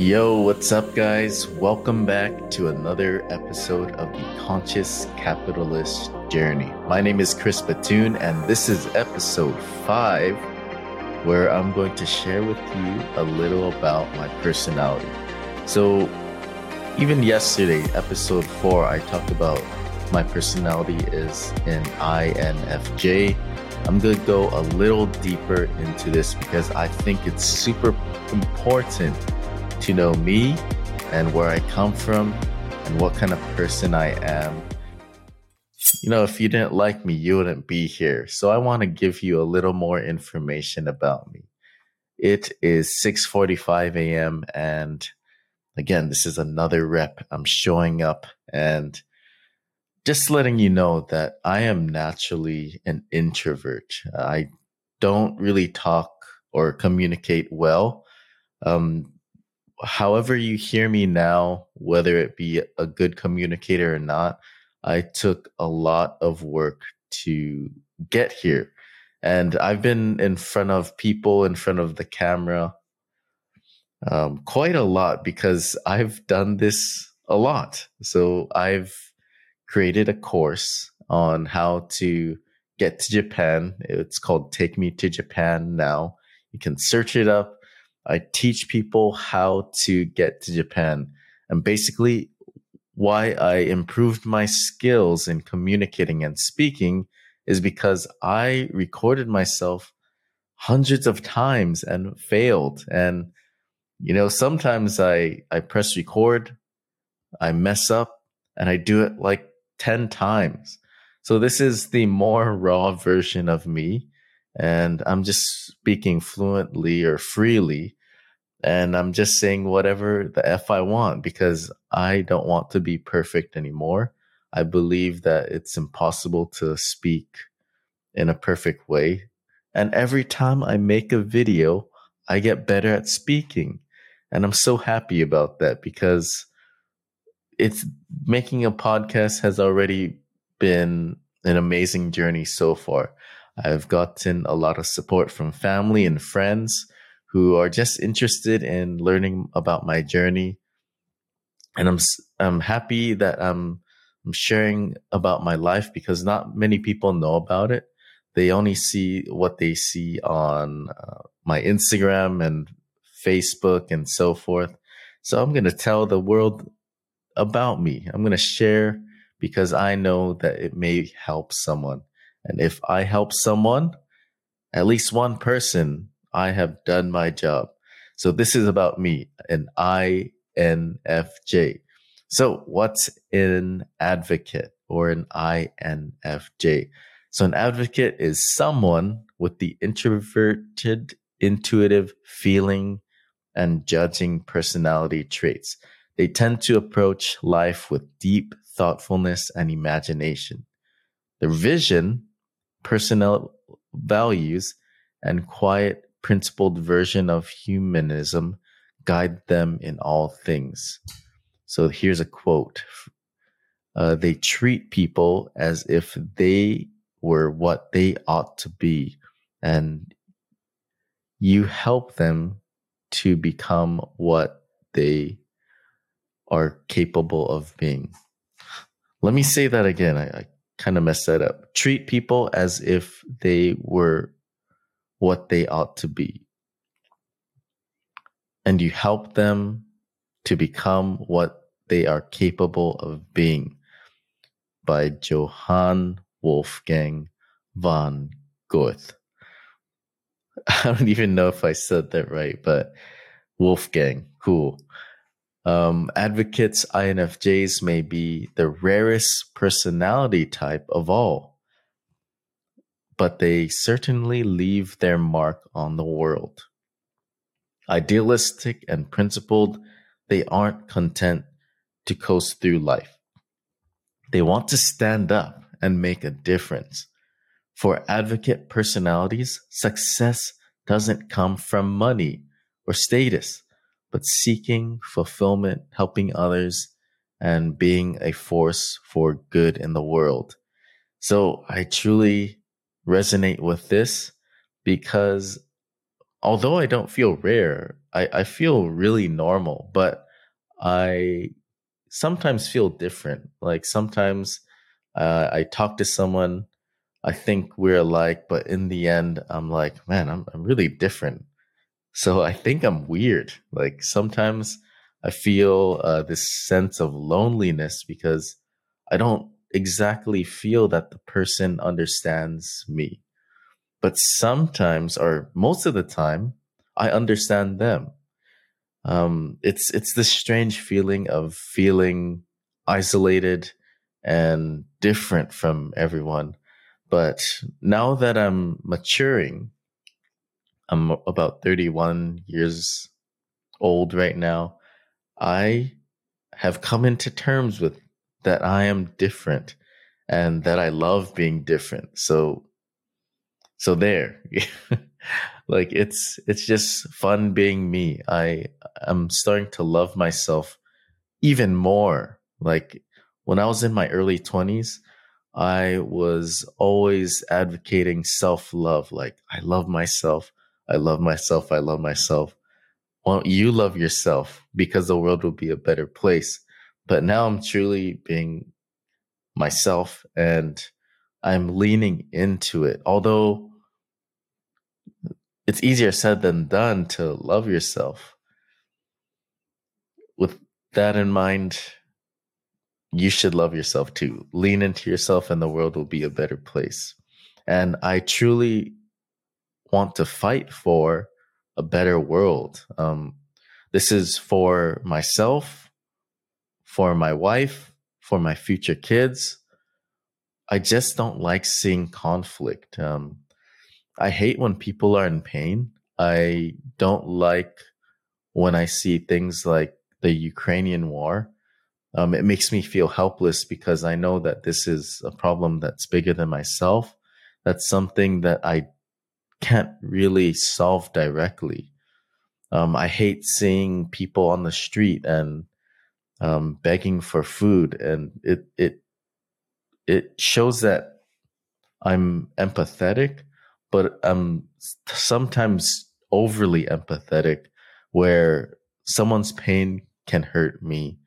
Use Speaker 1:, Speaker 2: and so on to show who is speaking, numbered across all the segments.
Speaker 1: Yo, what's up, guys? Welcome back to another episode of the Conscious Capitalist Journey. My name is Chris Batoon, and this is episode five, where I'm going to share with you a little about my personality. So, even yesterday, episode four, I talked about my personality is an INFJ. I'm going to go a little deeper into this because I think it's super important to know me and where I come from and what kind of person I am. You know, if you didn't like me, you wouldn't be here. So I want to give you a little more information about me. It is 6:45 a.m. and again, this is another rep. I'm showing up and just letting you know that I am naturally an introvert. I don't really talk or communicate well. Um, however, you hear me now, whether it be a good communicator or not, I took a lot of work to get here. And I've been in front of people, in front of the camera, um, quite a lot because I've done this a lot. So I've created a course on how to get to Japan. It's called Take Me to Japan Now. You can search it up. I teach people how to get to Japan. And basically, why I improved my skills in communicating and speaking is because I recorded myself hundreds of times and failed. And, you know, sometimes I, I press record, I mess up, and I do it like 10 times. So this is the more raw version of me. And I'm just speaking fluently or freely. And I'm just saying whatever the F I want because I don't want to be perfect anymore. I believe that it's impossible to speak in a perfect way. And every time I make a video, I get better at speaking. And I'm so happy about that because it's making a podcast has already been an amazing journey so far. I've gotten a lot of support from family and friends who are just interested in learning about my journey. And I'm I'm happy that I'm I'm sharing about my life because not many people know about it. They only see what they see on uh, my Instagram and Facebook and so forth. So I'm going to tell the world about me. I'm going to share because I know that it may help someone. And if I help someone, at least one person, I have done my job. So this is about me, an INFJ. So what's an advocate or an INFJ? So an advocate is someone with the introverted, intuitive feeling and judging personality traits. They tend to approach life with deep thoughtfulness and imagination. Their vision, personal values, and quiet, principled version of humanism guide them in all things. So here's a quote uh, They treat people as if they were what they ought to be, and you help them to become what they are capable of being. Let me say that again. I, I kind of messed that up. Treat people as if they were what they ought to be. And you help them to become what they are capable of being by Johann Wolfgang von Goethe. I don't even know if I said that right, but Wolfgang, cool. Um, advocates INFJs may be the rarest personality type of all, but they certainly leave their mark on the world. Idealistic and principled, they aren't content to coast through life. They want to stand up and make a difference. For advocate personalities, success doesn't come from money or status but seeking fulfillment, helping others, and being a force for good in the world. So I truly resonate with this because although I don't feel rare, I, I feel really normal, but I sometimes feel different. Like sometimes uh, I talk to someone, I think we're alike, but in the end, I'm like, man, I'm, I'm really different. So I think I'm weird. Like sometimes I feel uh, this sense of loneliness because I don't exactly feel that the person understands me. But sometimes, or most of the time, I understand them. Um, it's it's this strange feeling of feeling isolated and different from everyone. But now that I'm maturing, I'm about 31 years old right now. I have come into terms with that I am different and that I love being different. So so there. like it's it's just fun being me. I I'm starting to love myself even more. Like when I was in my early 20s, I was always advocating self-love like I love myself. I love myself. I love myself. Won't you love yourself because the world will be a better place. But now I'm truly being myself and I'm leaning into it. Although it's easier said than done to love yourself. With that in mind, you should love yourself too. Lean into yourself, and the world will be a better place. And I truly want to fight for a better world. Um, this is for myself, for my wife, for my future kids. I just don't like seeing conflict. Um, I hate when people are in pain. I don't like when I see things like the Ukrainian war. Um, it makes me feel helpless because I know that this is a problem that's bigger than myself. That's something that I can't really solve directly. Um, I hate seeing people on the street and um, begging for food, and it it it shows that I'm empathetic, but I'm sometimes overly empathetic, where someone's pain can hurt me.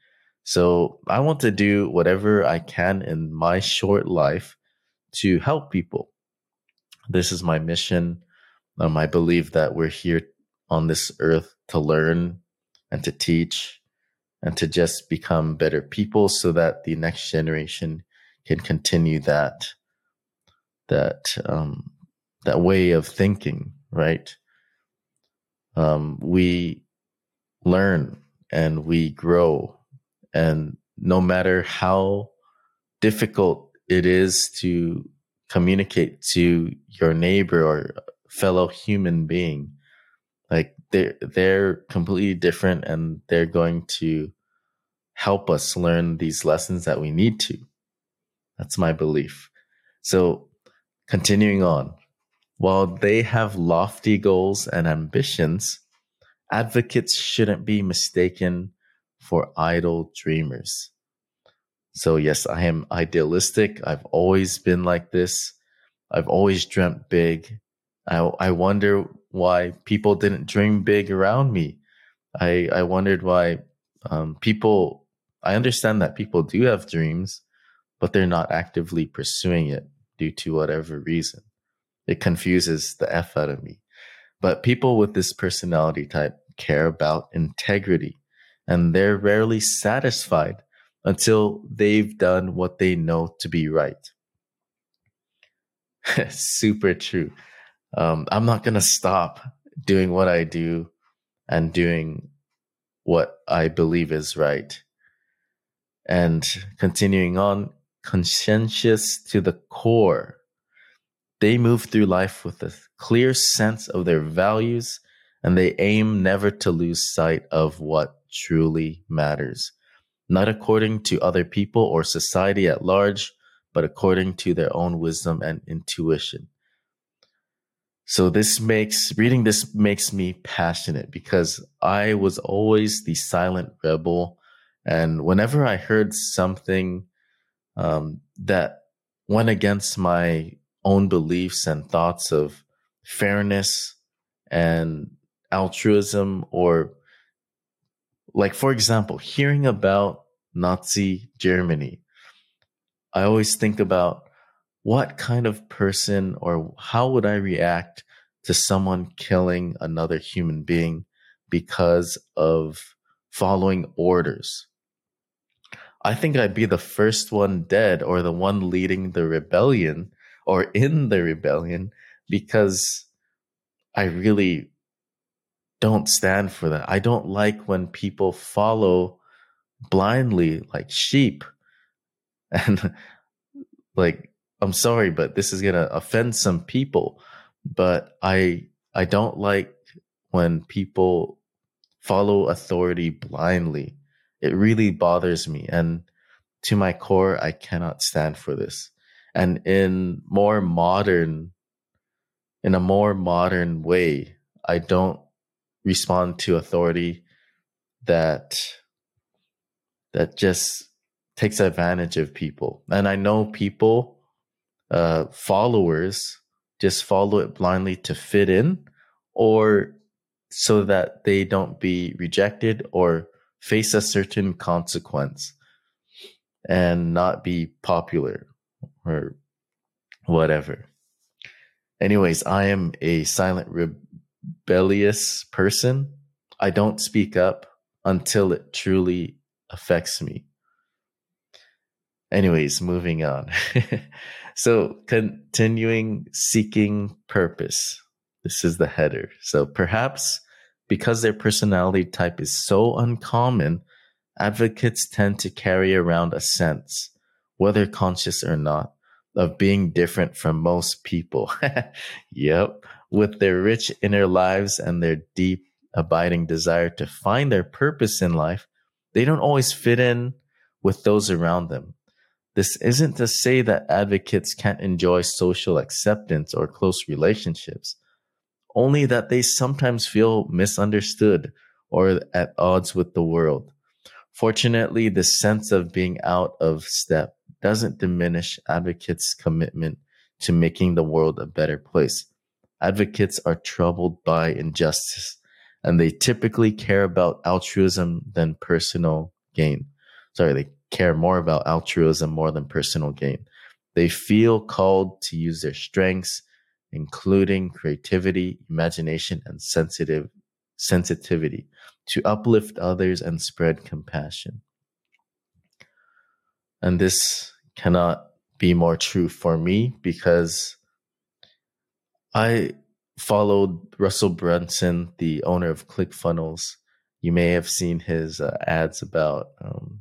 Speaker 1: So I want to do whatever I can in my short life to help people. This is my mission. Um, I believe that we're here on this earth to learn and to teach and to just become better people so that the next generation can continue that that um, that way of thinking right um, we learn and we grow and no matter how difficult it is to communicate to your neighbor or fellow human being. Like they're they're completely different and they're going to help us learn these lessons that we need to. That's my belief. So continuing on. While they have lofty goals and ambitions advocates shouldn't be mistaken for idle dreamers so yes i am idealistic i've always been like this i've always dreamt big I I wonder why people didn't dream big around me. I I wondered why um, people. I understand that people do have dreams, but they're not actively pursuing it due to whatever reason. It confuses the f out of me. But people with this personality type care about integrity, and they're rarely satisfied until they've done what they know to be right. Super true um, I'm not going to stop doing what I do and doing what I believe is right. And continuing on, conscientious to the core. They move through life with a clear sense of their values and they aim never to lose sight of what truly matters, not according to other people or society at large, but according to their own wisdom and intuition. So this makes reading this makes me passionate because I was always the silent rebel, and whenever I heard something um, that went against my own beliefs and thoughts of fairness and altruism or like for example hearing about nazi germany i always think about what kind of person or how would i react to someone killing another human being because of following orders. I think i'd be the first one dead or the one leading the rebellion or in the rebellion because I really don't stand for that. I don't like when people follow blindly like sheep. And like I'm sorry but this is going to offend some people, but I I don't like when people follow authority blindly. It really bothers me and to my core I cannot stand for this. And in more modern in a more modern way. I don't respond to authority that that just takes advantage of people. And I know people, uh, followers, just follow it blindly to fit in or so that they don't be rejected or face a certain consequence and not be popular or whatever. Anyways, I am a silent rebellious person. I don't speak up until it truly affects me. Anyways, moving on. so, continuing seeking purpose. This is the header. So, perhaps because their personality type is so uncommon, advocates tend to carry around a sense, whether conscious or not, of being different from most people. yep. With their rich inner lives and their deep, abiding desire to find their purpose in life, they don't always fit in with those around them. This isn't to say that advocates can't enjoy social acceptance or close relationships, only that they sometimes feel misunderstood or at odds with the world. Fortunately, the sense of being out of step doesn't diminish advocates' commitment to making the world a better place. Advocates are troubled by injustice, and they typically care about altruism than personal gain. Sorry, they care more about altruism more than personal gain. They feel called to use their strengths, including creativity, imagination, and sensitive sensitivity, to uplift others and spread compassion. And this cannot be more true for me because I followed Russell Brunson, the owner of ClickFunnels. You may have seen his uh, ads about um,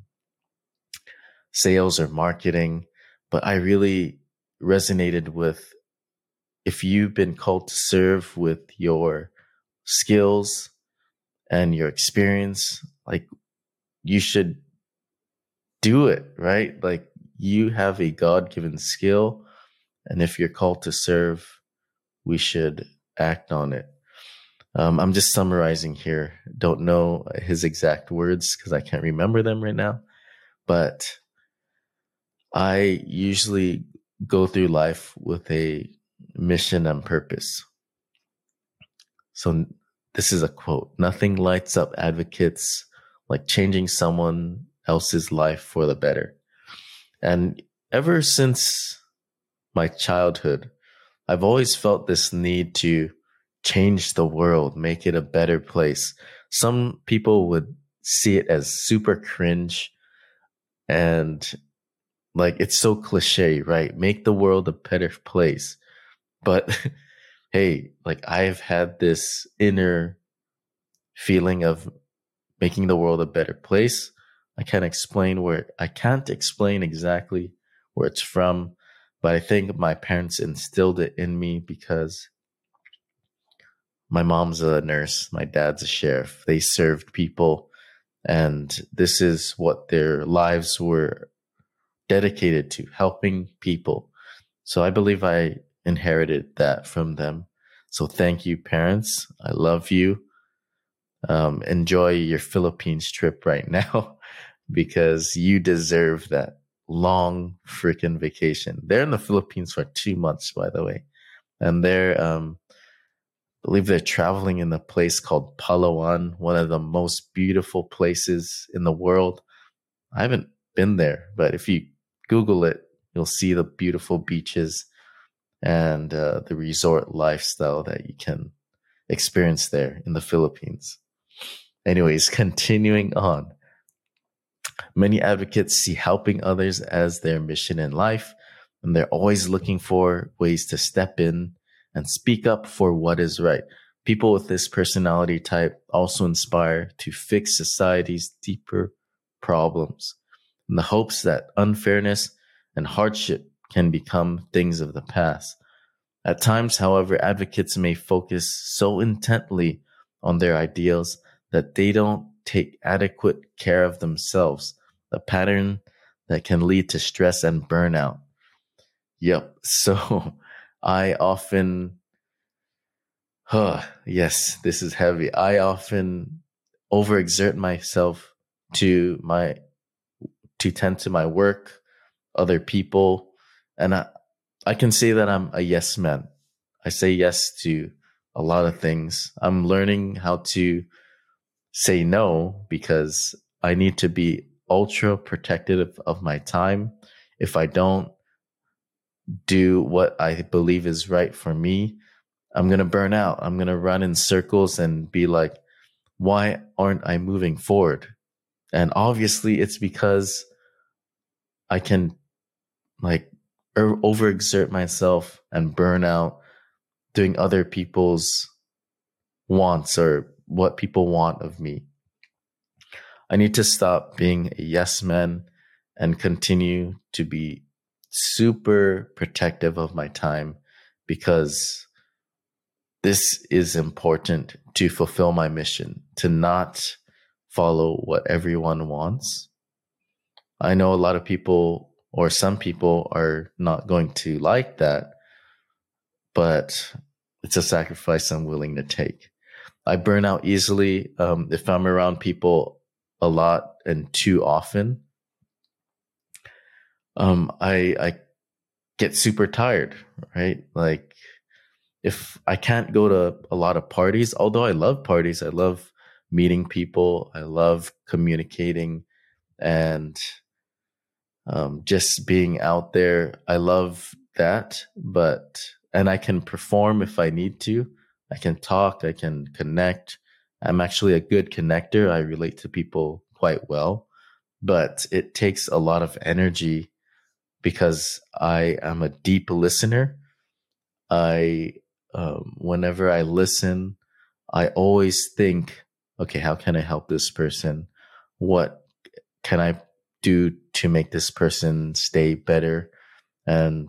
Speaker 1: sales or marketing, but I really resonated with if you've been called to serve with your skills and your experience, like you should do it, right? Like you have a God given skill. And if you're called to serve, we should act on it. Um, I'm just summarizing here. Don't know his exact words because I can't remember them right now. But I usually go through life with a mission and purpose. So this is a quote Nothing lights up advocates like changing someone else's life for the better. And ever since my childhood, I've always felt this need to change the world, make it a better place. Some people would see it as super cringe and like it's so cliche, right? Make the world a better place. But hey, like I've had this inner feeling of making the world a better place. I can't explain where I can't explain exactly where it's from, but I think my parents instilled it in me because my mom's a nurse, my dad's a sheriff. They served people, and this is what their lives were dedicated to helping people. So I believe I inherited that from them. So thank you, parents. I love you. Um, enjoy your Philippines trip right now because you deserve that long freaking vacation. They're in the Philippines for two months, by the way, and they're um, believe they're traveling in a place called Palawan, one of the most beautiful places in the world. I haven't been there, but if you Google it, you'll see the beautiful beaches and uh, the resort lifestyle that you can experience there in the Philippines. Anyways, continuing on. Many advocates see helping others as their mission in life, and they're always looking for ways to step in and speak up for what is right. People with this personality type also inspire to fix society's deeper problems in the hopes that unfairness and hardship can become things of the past. At times, however, advocates may focus so intently on their ideals that they don't take adequate care of themselves, a pattern that can lead to stress and burnout. Yep. So I often, huh, yes, this is heavy. I often overexert myself to my, to tend to my work, other people. And I, I can say that I'm a yes man. I say yes to a lot of things. I'm learning how to say no because I need to be ultra protective of my time. If I don't do what I believe is right for me, I'm going to burn out. I'm going to run in circles and be like, why aren't I moving forward? And obviously it's because I can like er, overexert myself and burn out doing other people's wants or what people want of me. I need to stop being a yes man and continue to be super protective of my time because this is important to fulfill my mission, to not follow what everyone wants. I know a lot of people or some people are not going to like that, but it's a sacrifice I'm willing to take. I burn out easily um, if I'm around people a lot and too often. Um, I I get super tired, right? Like if I can't go to a lot of parties, although I love parties, I love meeting people, I love communicating, and um, just being out there. I love that, but and I can perform if I need to. I can talk, I can connect. I'm actually a good connector. I relate to people quite well, but it takes a lot of energy because I am a deep listener. I, um, whenever I listen, I always think, okay, how can I help this person? What can I do to make this person stay better? And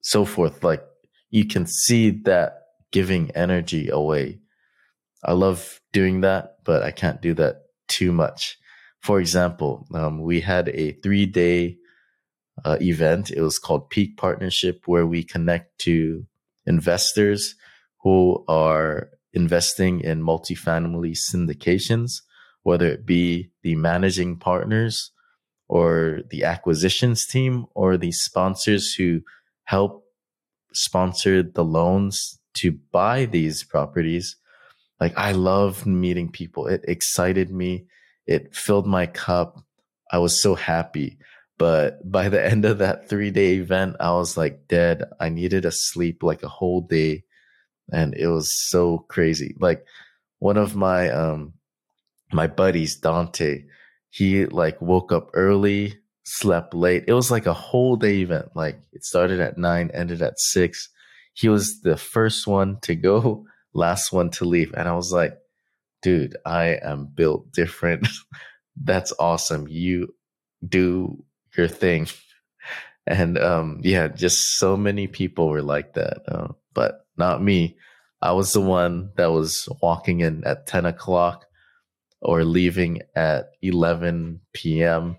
Speaker 1: so forth. Like you can see that giving energy away. I love doing that, but I can't do that too much. For example, um, we had a three day uh, event. It was called Peak Partnership, where we connect to investors who are investing in multifamily syndications, whether it be the managing partners or the acquisitions team or the sponsors who help sponsor the loans to buy these properties. Like I loved meeting people. It excited me. It filled my cup. I was so happy. But by the end of that three day event, I was like dead. I needed a sleep like a whole day. And it was so crazy. Like one of my, um, my buddies, Dante, he like woke up early, slept late. It was like a whole day event. Like it started at nine, ended at six. He was the first one to go, last one to leave. And I was like, dude, I am built different. That's awesome. You do your thing. And um, yeah, just so many people were like that, uh, but not me. I was the one that was walking in at 10 o'clock or leaving at 11 p.m.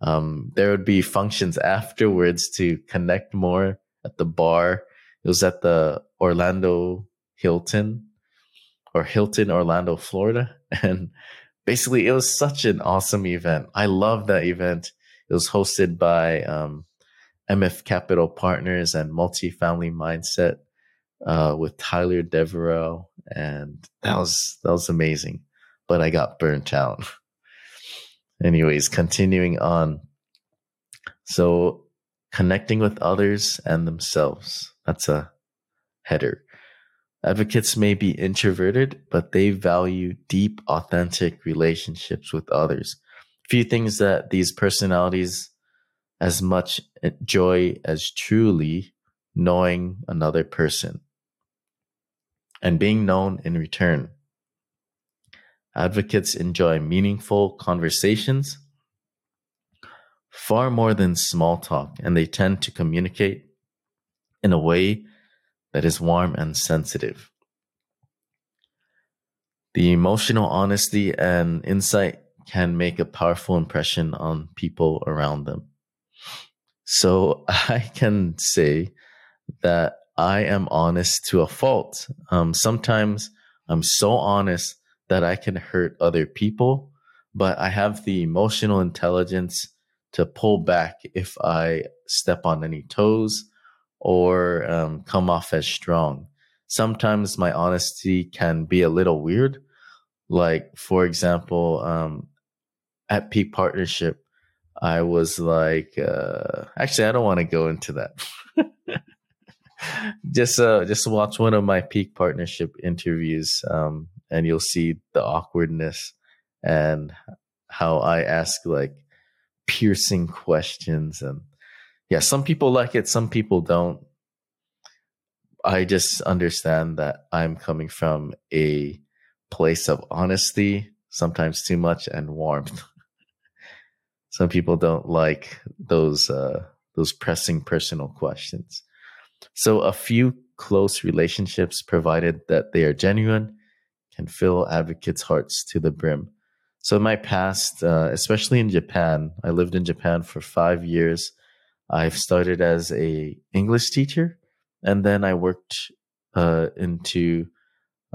Speaker 1: Um, there would be functions afterwards to connect more at the bar. It was at the Orlando Hilton or Hilton Orlando, Florida. And basically, it was such an awesome event. I love that event. It was hosted by um, MF Capital Partners and Multifamily Mindset. uh, with Tyler Deveraux, and that was that was amazing. But I got burnt out. Anyways, continuing on. So connecting with others and themselves. That's a header. Advocates may be introverted, but they value deep, authentic relationships with others. Few things that these personalities as much joy as truly knowing another person and being known in return. Advocates enjoy meaningful conversations far more than small talk, and they tend to communicate in a way that is warm and sensitive. The emotional honesty and insight can make a powerful impression on people around them. So I can say that I am honest to a fault. Um, sometimes I'm so honest that I can hurt other people, but I have the emotional intelligence to pull back if I step on any toes or um, come off as strong. Sometimes my honesty can be a little weird. Like, for example, um, at Peak Partnership, I was like, uh, actually, I don't want to go into that. just, uh, just watch one of my Peak Partnership interviews, um, and you'll see the awkwardness and how I ask like piercing questions and yeah, some people like it, some people don't. I just understand that I'm coming from a place of honesty, sometimes too much, and warmth. some people don't like those uh, those pressing personal questions. So a few close relationships, provided that they are genuine, can fill advocates' hearts to the brim. So in my past, uh, especially in Japan, I lived in Japan for five years. I've started as a English teacher, and then I worked uh, into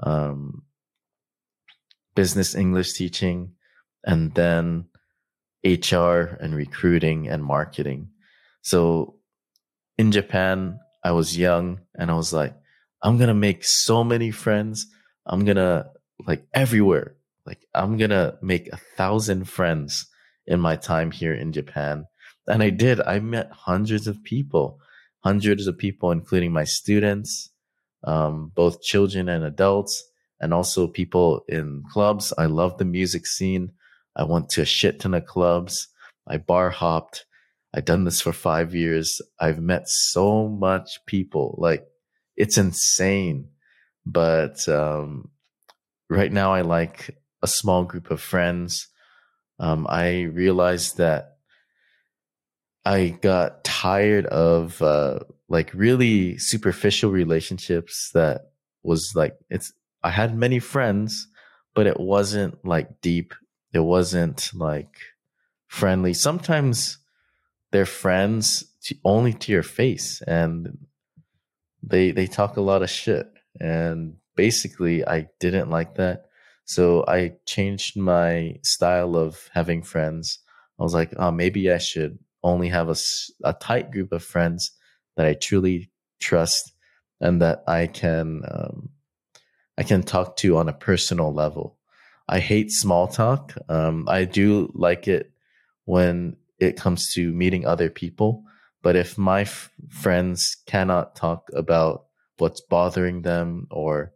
Speaker 1: um, business English teaching, and then HR and recruiting and marketing. So in Japan, I was young, and I was like, I'm gonna make so many friends. I'm gonna like everywhere. Like I'm gonna make a thousand friends in my time here in Japan and I did. I met hundreds of people, hundreds of people, including my students, um, both children and adults, and also people in clubs. I love the music scene. I went to a shit ton of clubs. I bar hopped. I've done this for five years. I've met so much people. Like it's insane. But um, right now, I like a small group of friends. Um, I realized that I got tired of uh, like really superficial relationships that was like it's I had many friends, but it wasn't like deep. It wasn't like friendly. Sometimes they're friends to, only to your face and they they talk a lot of shit and basically I didn't like that. So I changed my style of having friends. I was like, oh, maybe I should only have a, a tight group of friends that I truly trust and that I can um, I can talk to on a personal level. I hate small talk. Um, I do like it when it comes to meeting other people. But if my f- friends cannot talk about what's bothering them or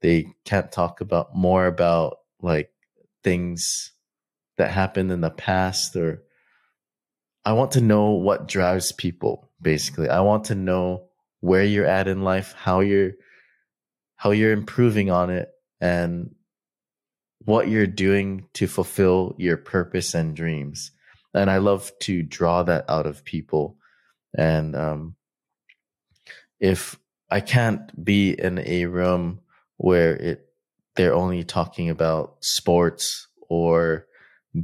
Speaker 1: they can't talk about more about like things that happened in the past or I want to know what drives people basically. I want to know where you're at in life, how you're how you're improving on it and what you're doing to fulfill your purpose and dreams. And I love to draw that out of people. And um, if I can't be in a room where it they're only talking about sports or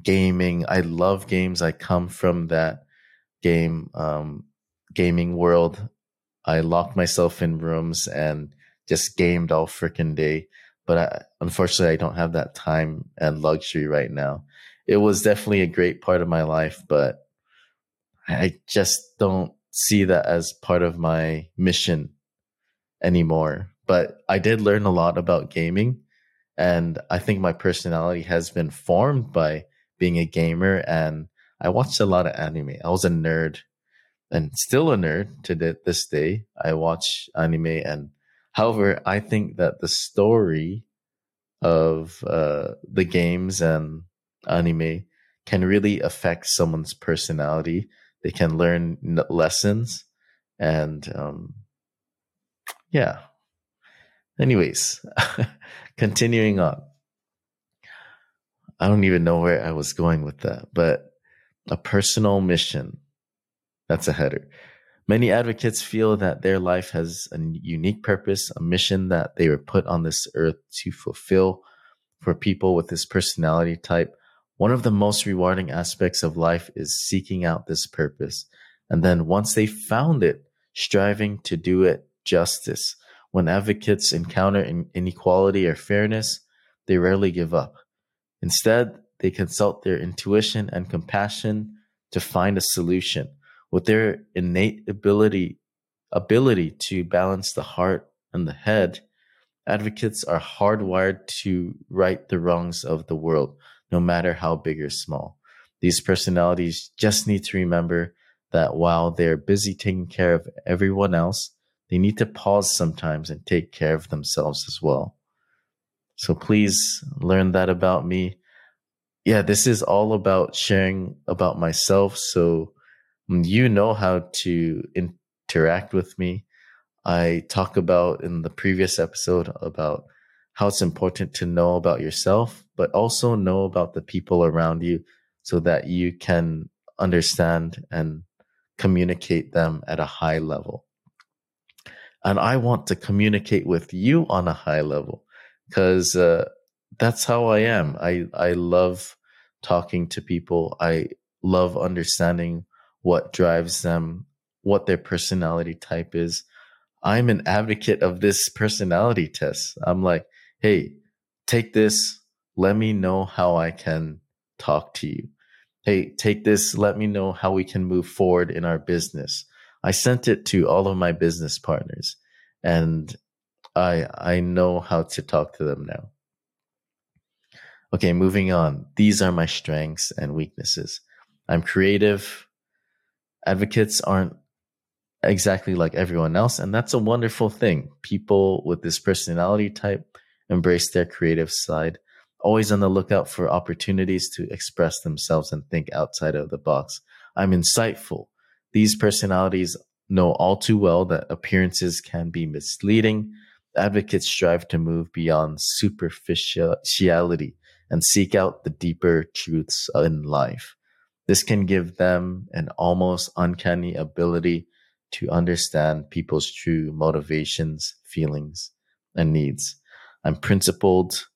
Speaker 1: gaming. I love games. I come from that game um, gaming world. I locked myself in rooms and just gamed all freaking day. But I, unfortunately, I don't have that time and luxury right now. It was definitely a great part of my life, but I just don't see that as part of my mission anymore. But I did learn a lot about gaming. And I think my personality has been formed by being a gamer. And I watched a lot of anime. I was a nerd and still a nerd to this day. I watch anime. And however, I think that the story of uh, the games and anime can really affect someone's personality. They can learn lessons and um, yeah. Anyways, continuing on. I don't even know where I was going with that, but a personal mission. That's a header. Many advocates feel that their life has a unique purpose, a mission that they were put on this earth to fulfill. For people with this personality type, one of the most rewarding aspects of life is seeking out this purpose. And then once they found it, striving to do it justice. When advocates encounter inequality or fairness, they rarely give up. Instead, they consult their intuition and compassion to find a solution. With their innate ability ability to balance the heart and the head, advocates are hardwired to right the wrongs of the world no matter how big or small. These personalities just need to remember that while they're busy taking care of everyone else, they need to pause sometimes and take care of themselves as well. So please learn that about me. Yeah, this is all about sharing about myself. So you know how to interact with me. I talk about in the previous episode about how it's important to know about yourself, but also know about the people around you so that you can understand and communicate them at a high level. And I want to communicate with you on a high level because uh, that's how I am. I, I love talking to people. I love understanding what drives them, what their personality type is. I'm an advocate of this personality test. I'm like, hey, take this. Let me know how I can talk to you. Hey, take this. Let me know how we can move forward in our business. I sent it to all of my business partners and I, I know how to talk to them now. Okay, moving on. These are my strengths and weaknesses. I'm creative. Advocates aren't exactly like everyone else, and that's a wonderful thing. People with this personality type embrace their creative side, always on the lookout for opportunities to express themselves and think outside of the box. I'm insightful. These personalities know all too well that appearances can be misleading. Advocates strive to move beyond superficiality and seek out the deeper truths in life. This can give them an almost uncanny ability to understand people's true motivations, feelings, and needs. I'm principled.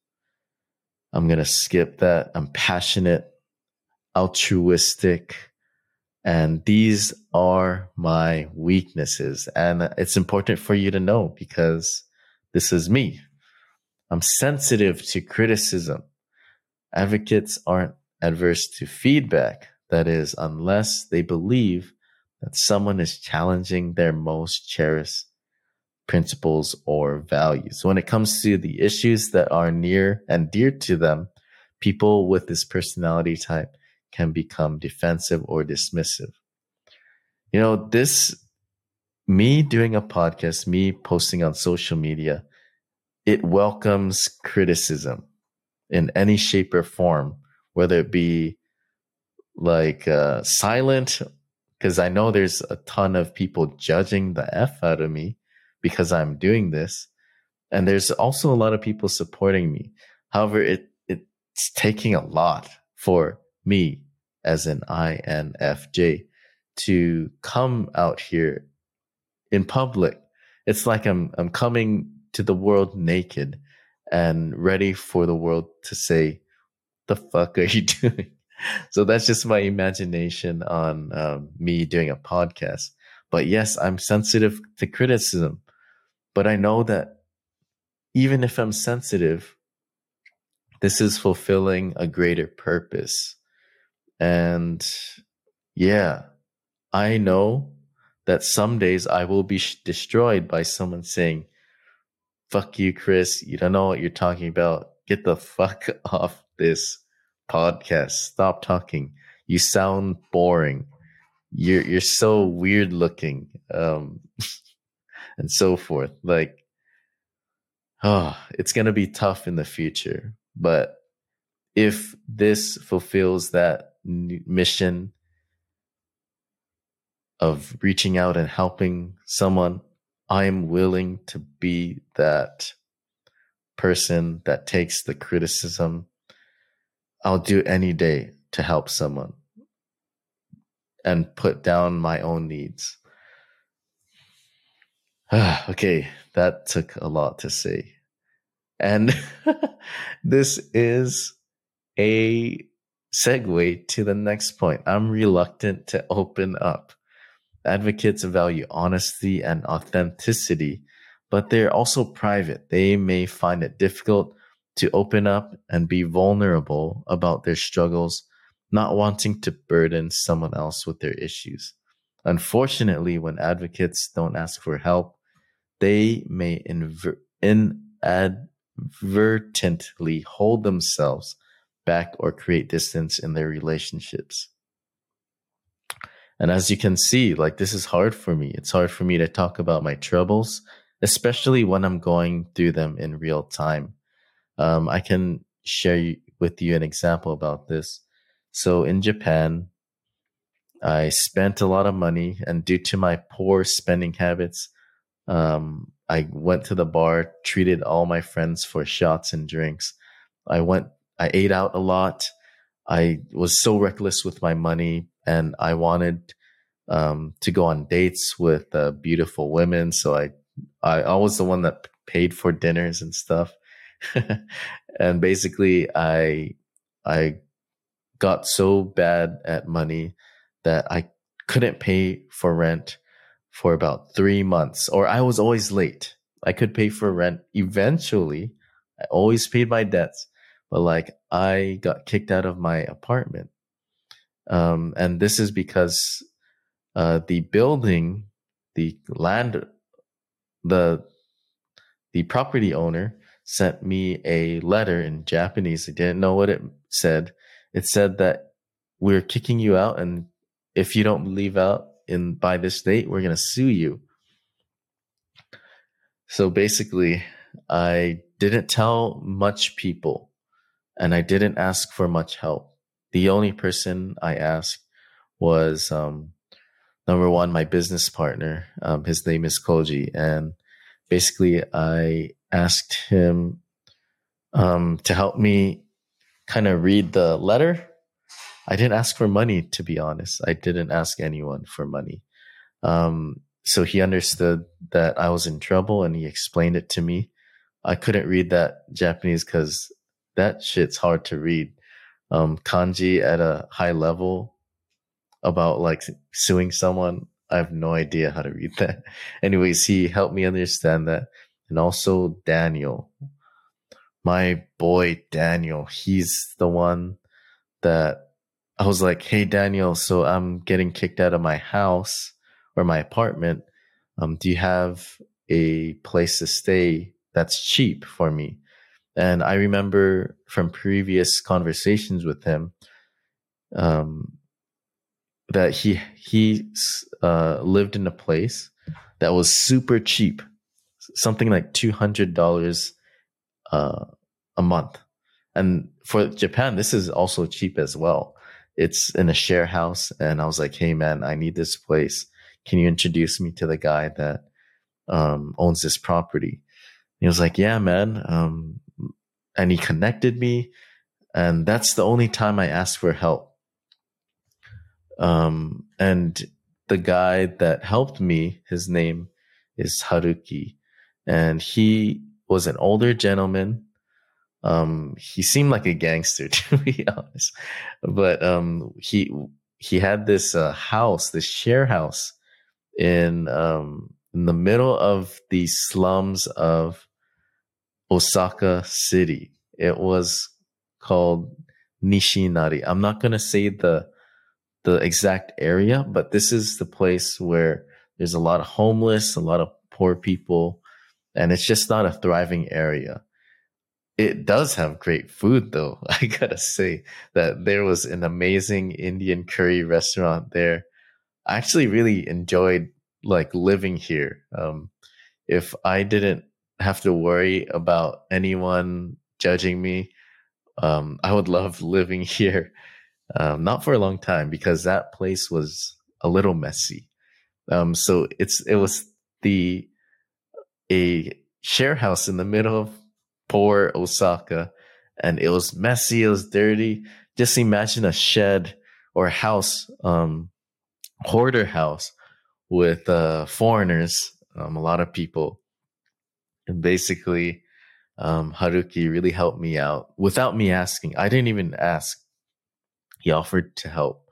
Speaker 1: I'm going to skip that. I'm passionate, altruistic. And these are my weaknesses. And it's important for you to know because this is me. I'm sensitive to criticism. Advocates aren't adverse to feedback. That is, unless they believe that someone is challenging their most cherished principles or values. When it comes to the issues that are near and dear to them, people with this personality type can become defensive or dismissive. You know, this, me doing a podcast, me posting on social media, it welcomes criticism in any shape or form, whether it be like uh, silent, because I know there's a ton of people judging the F out of me because I'm doing this. And there's also a lot of people supporting me. However, it, it's taking a lot for me as an INFJ to come out here in public. It's like I'm, I'm coming to the world naked and ready for the world to say, the fuck are you doing? so that's just my imagination on um, me doing a podcast. But yes, I'm sensitive to criticism. But I know that even if I'm sensitive, this is fulfilling a greater purpose. And yeah, I know that some days I will be sh- destroyed by someone saying, fuck you, Chris. You don't know what you're talking about. Get the fuck off this podcast. Stop talking. You sound boring. You're you're so weird looking. Um and so forth. Like oh, it's gonna be tough in the future. But if this fulfills that mission of reaching out and helping someone, I'm willing to be that person that takes the criticism. I'll do any day to help someone and put down my own needs. okay, that took a lot to say. And this is a segue to the next point. I'm reluctant to open up. Advocates value honesty and authenticity, but they're also private. They may find it difficult to open up and be vulnerable about their struggles, not wanting to burden someone else with their issues. Unfortunately, when advocates don't ask for help, they may inver- inadvertently hold themselves back or create distance in their relationships. And as you can see, like this is hard for me. It's hard for me to talk about my troubles, especially when I'm going through them in real time. Um, I can share with you an example about this. So in Japan, I spent a lot of money, and due to my poor spending habits, um, I went to the bar, treated all my friends for shots and drinks. I went I ate out a lot. I was so reckless with my money and I wanted um, to go on dates with uh, beautiful women. So I, I, I was the one that paid for dinners and stuff. and basically I, I got so bad at money that I couldn't pay for rent for about three months, or I was always late. I could pay for rent eventually. I always paid my debts, but like I got kicked out of my apartment. Um, and this is because uh, the building, the land, the the property owner sent me a letter in Japanese. I didn't know what it said. It said that we're kicking you out, and if you don't leave out in by this date, we're gonna sue you. So basically, I didn't tell much people and I didn't ask for much help. The only person I asked was um, number one, my business partner. Um, his name is Koji, and basically, I asked him um, to help me kind of read the letter. I didn't ask for money, to be honest. I didn't ask anyone for money. Um, so he understood that I was in trouble and he explained it to me. I couldn't read that Japanese because that shit's hard to read. Um, kanji at a high level about like suing someone. I have no idea how to read that. Anyways, he helped me understand that. And also Daniel, my boy Daniel, he's the one that I was like, Hey Daniel, so I'm getting kicked out of my house or my apartment. Um, do you have a place to stay that's cheap for me? And I remember from previous conversations with him um, that he he uh, lived in a place that was super cheap, something like two hundred dollars uh, a month. And for Japan, this is also cheap as well. It's in a share house, and I was like, "Hey, man, I need this place. Can you introduce me to the guy that um, owns this property?" he was like, "Yeah, man. Um, and he connected me. And that's the only time I asked for help. Um, and the guy that helped me, his name is Haruki, and he was an older gentleman. Um, he seemed like a gangster, to be honest, but um, he he had this uh, house, this share house, in um, in the middle of the slums of Osaka City. It was called Nishinari. I'm not going to say the the exact area, but this is the place where there's a lot of homeless, a lot of poor people, and it's just not a thriving area. It does have great food though. I gotta say that there was an amazing Indian curry restaurant there. I actually really enjoyed like living here. Um, if I didn't have to worry about anyone judging me, um, I would love living here. Um, not for a long time because that place was a little messy. Um, so it's it was the a share house in the middle of poor Osaka, and it was messy. It was dirty. Just imagine a shed or a house, um, hoarder house with uh, foreigners, um, a lot of people, and basically, um, Haruki really helped me out without me asking. I didn't even ask. He offered to help,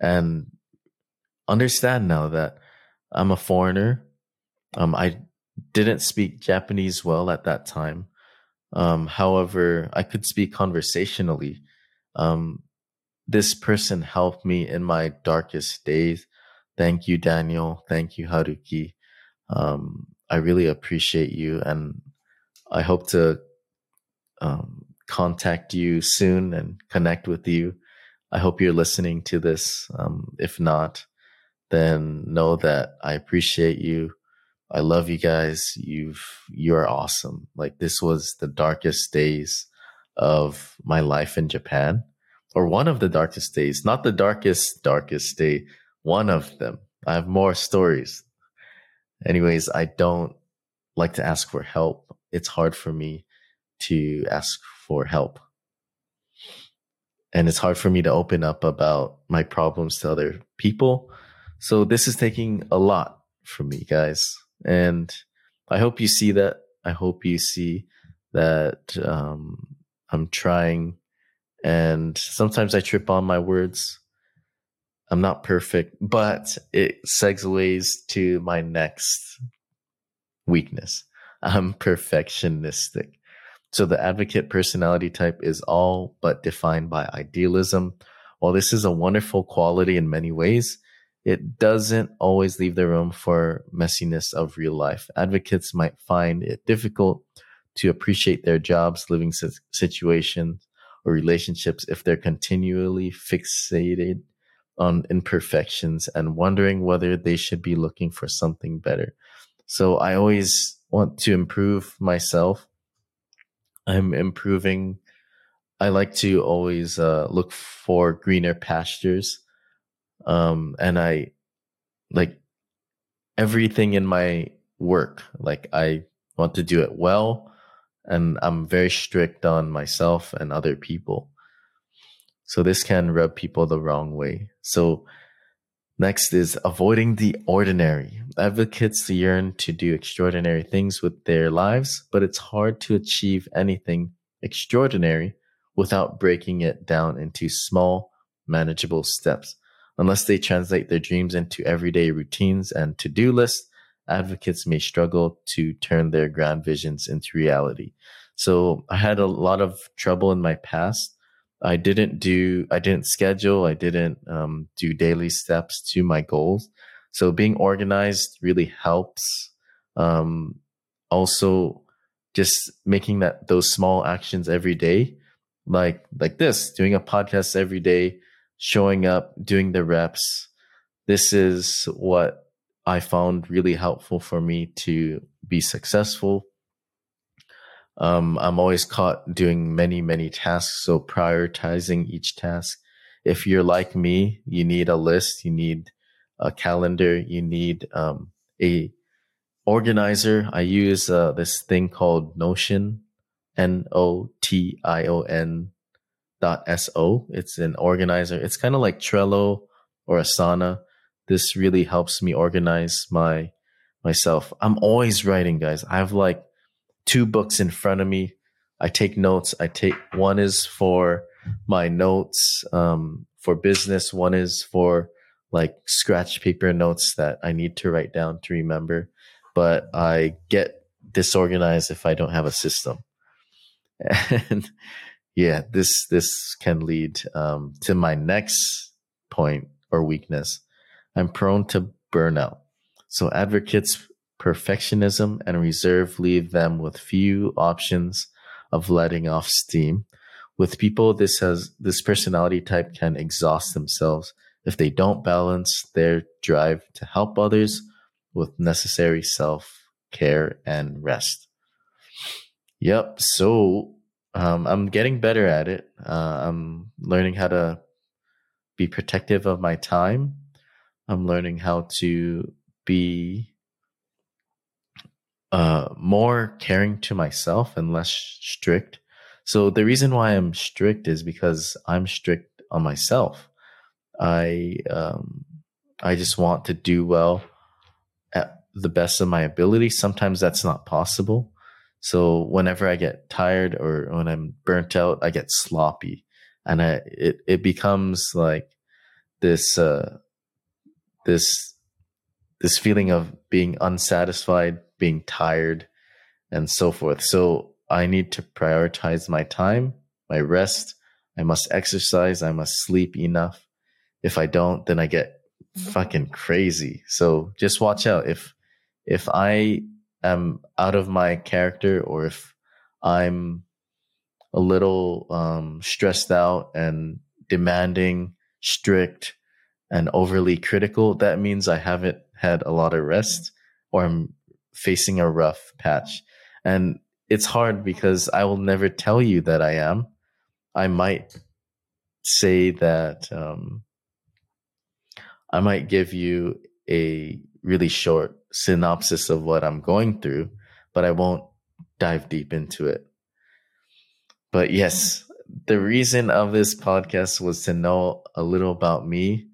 Speaker 1: and understand now that I'm a foreigner. Um, I didn't speak Japanese well at that time. Um, however, I could speak conversationally. Um, this person helped me in my darkest days. Thank you, Daniel. Thank you, Haruki. Um, I really appreciate you, and I hope to um, contact you soon and connect with you. I hope you're listening to this. Um, if not, then know that I appreciate you. I love you guys. You've you're awesome. Like this was the darkest days of my life in Japan or one of the darkest days, not the darkest darkest day, one of them. I have more stories. Anyways, I don't like to ask for help. It's hard for me to ask for help. And it's hard for me to open up about my problems to other people so this is taking a lot from me, guys. And I hope you see that. I hope you see that um, I'm trying. And sometimes I trip on my words. I'm not perfect, but it segues to my next weakness. I'm perfectionistic. So the advocate personality type is all but defined by idealism. While this is a wonderful quality in many ways, it doesn't always leave the room for messiness of real life. Advocates might find it difficult to appreciate their jobs, living situations, or relationships if they're continually fixated on imperfections and wondering whether they should be looking for something better. So I always want to improve myself. I'm improving. I like to always uh, look for greener pastures um, and I like everything in my work. Like I want to do it well, and I'm very strict on myself and other people. So this can rub people the wrong way. So next is avoiding the ordinary. Advocates yearn to do extraordinary things with their lives, but it's hard to achieve anything extraordinary without breaking it down into small, manageable steps. Unless they translate their dreams into everyday routines and to do lists, advocates may struggle to turn their grand visions into reality. So I had a lot of trouble in my past. I didn't do, I didn't schedule, I didn't um, do daily steps to my goals. So being organized really helps. Um, also, just making that those small actions every day, like like this, doing a podcast every day, showing up, doing the reps. This is what I found really helpful for me to be successful. Um, I'm always caught doing many, many tasks. So prioritizing each task. If you're like me, you need a list, you need a calendar, you need um, a organizer. I use uh, this thing called Notion, N O T I O N dot So. It's an organizer. It's kind of like Trello or Asana. This really helps me organize my myself. I'm always writing, guys. I have like two books in front of me. I take notes. I take one is for my notes um, for business. One is for like scratch paper notes that I need to write down to remember. But I get disorganized if I don't have a system. And yeah, this this can lead um, to my next point or weakness. I'm prone to burnout. So advocates perfectionism and reserve leave them with few options of letting off steam. With people, this has this personality type can exhaust themselves if they don't balance their drive to help others with necessary self care and rest. Yep. So um, I'm getting better at it. Uh, I'm learning how to be protective of my time. I'm learning how to be uh, more caring to myself and less strict. So the reason why I'm strict is because I'm strict on myself. I um, I just want to do well at the best of my ability. Sometimes that's not possible. So whenever I get tired or when I'm burnt out, I get sloppy, and I it it becomes like this uh, this this feeling of being unsatisfied, being tired, and so forth. So I need to prioritize my time, my rest. I must exercise. I must sleep enough. If I don't, then I get mm-hmm. fucking crazy. So just watch out. If if I am out of my character or if I'm a little um, stressed out and demanding, strict, and overly critical, that means I haven't had a lot of rest or I'm facing a rough patch. And it's hard because I will never tell you that I am. I might say that um, I might give you a really short synopsis of what I'm going through, but I won't dive deep into it. But yes, the reason of this podcast was to know a little about me.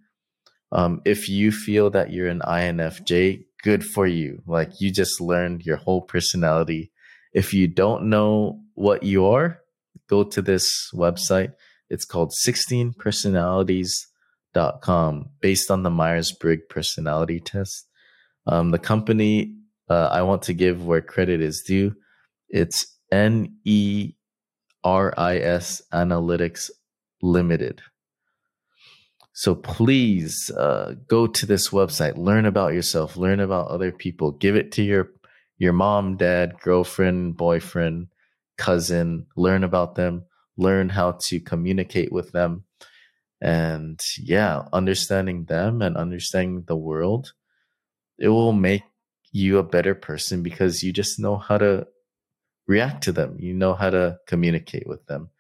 Speaker 1: Um, if you feel that you're an INFJ, good for you. Like you just learned your whole personality. If you don't know what you are, go to this website. It's called 16 personalities.com based on the Myers Briggs personality test. Um, the company uh, I want to give where credit is due, it's N E R I S Analytics Limited. So please uh, go to this website, learn about yourself, learn about other people, give it to your your mom, dad, girlfriend, boyfriend, cousin, learn about them, learn how to communicate with them. And yeah, understanding them and understanding the world it will make you a better person because you just know how to react to them. You know how to communicate with them.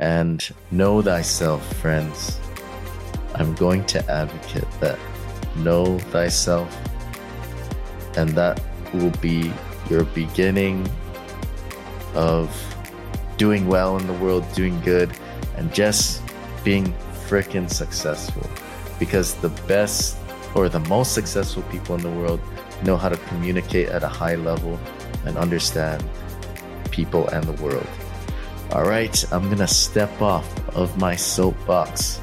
Speaker 1: And know thyself, friends. I'm going to advocate that. Know thyself. And that will be your beginning of doing well in the world, doing good, and just being freaking successful. Because the best or the most successful people in the world know how to communicate at a high level and understand people and the world. All right, I'm to step off of my soapbox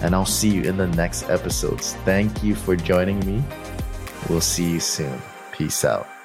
Speaker 1: and I'll see you in the next episodes. Thank you for joining me. We'll see you soon. Peace out.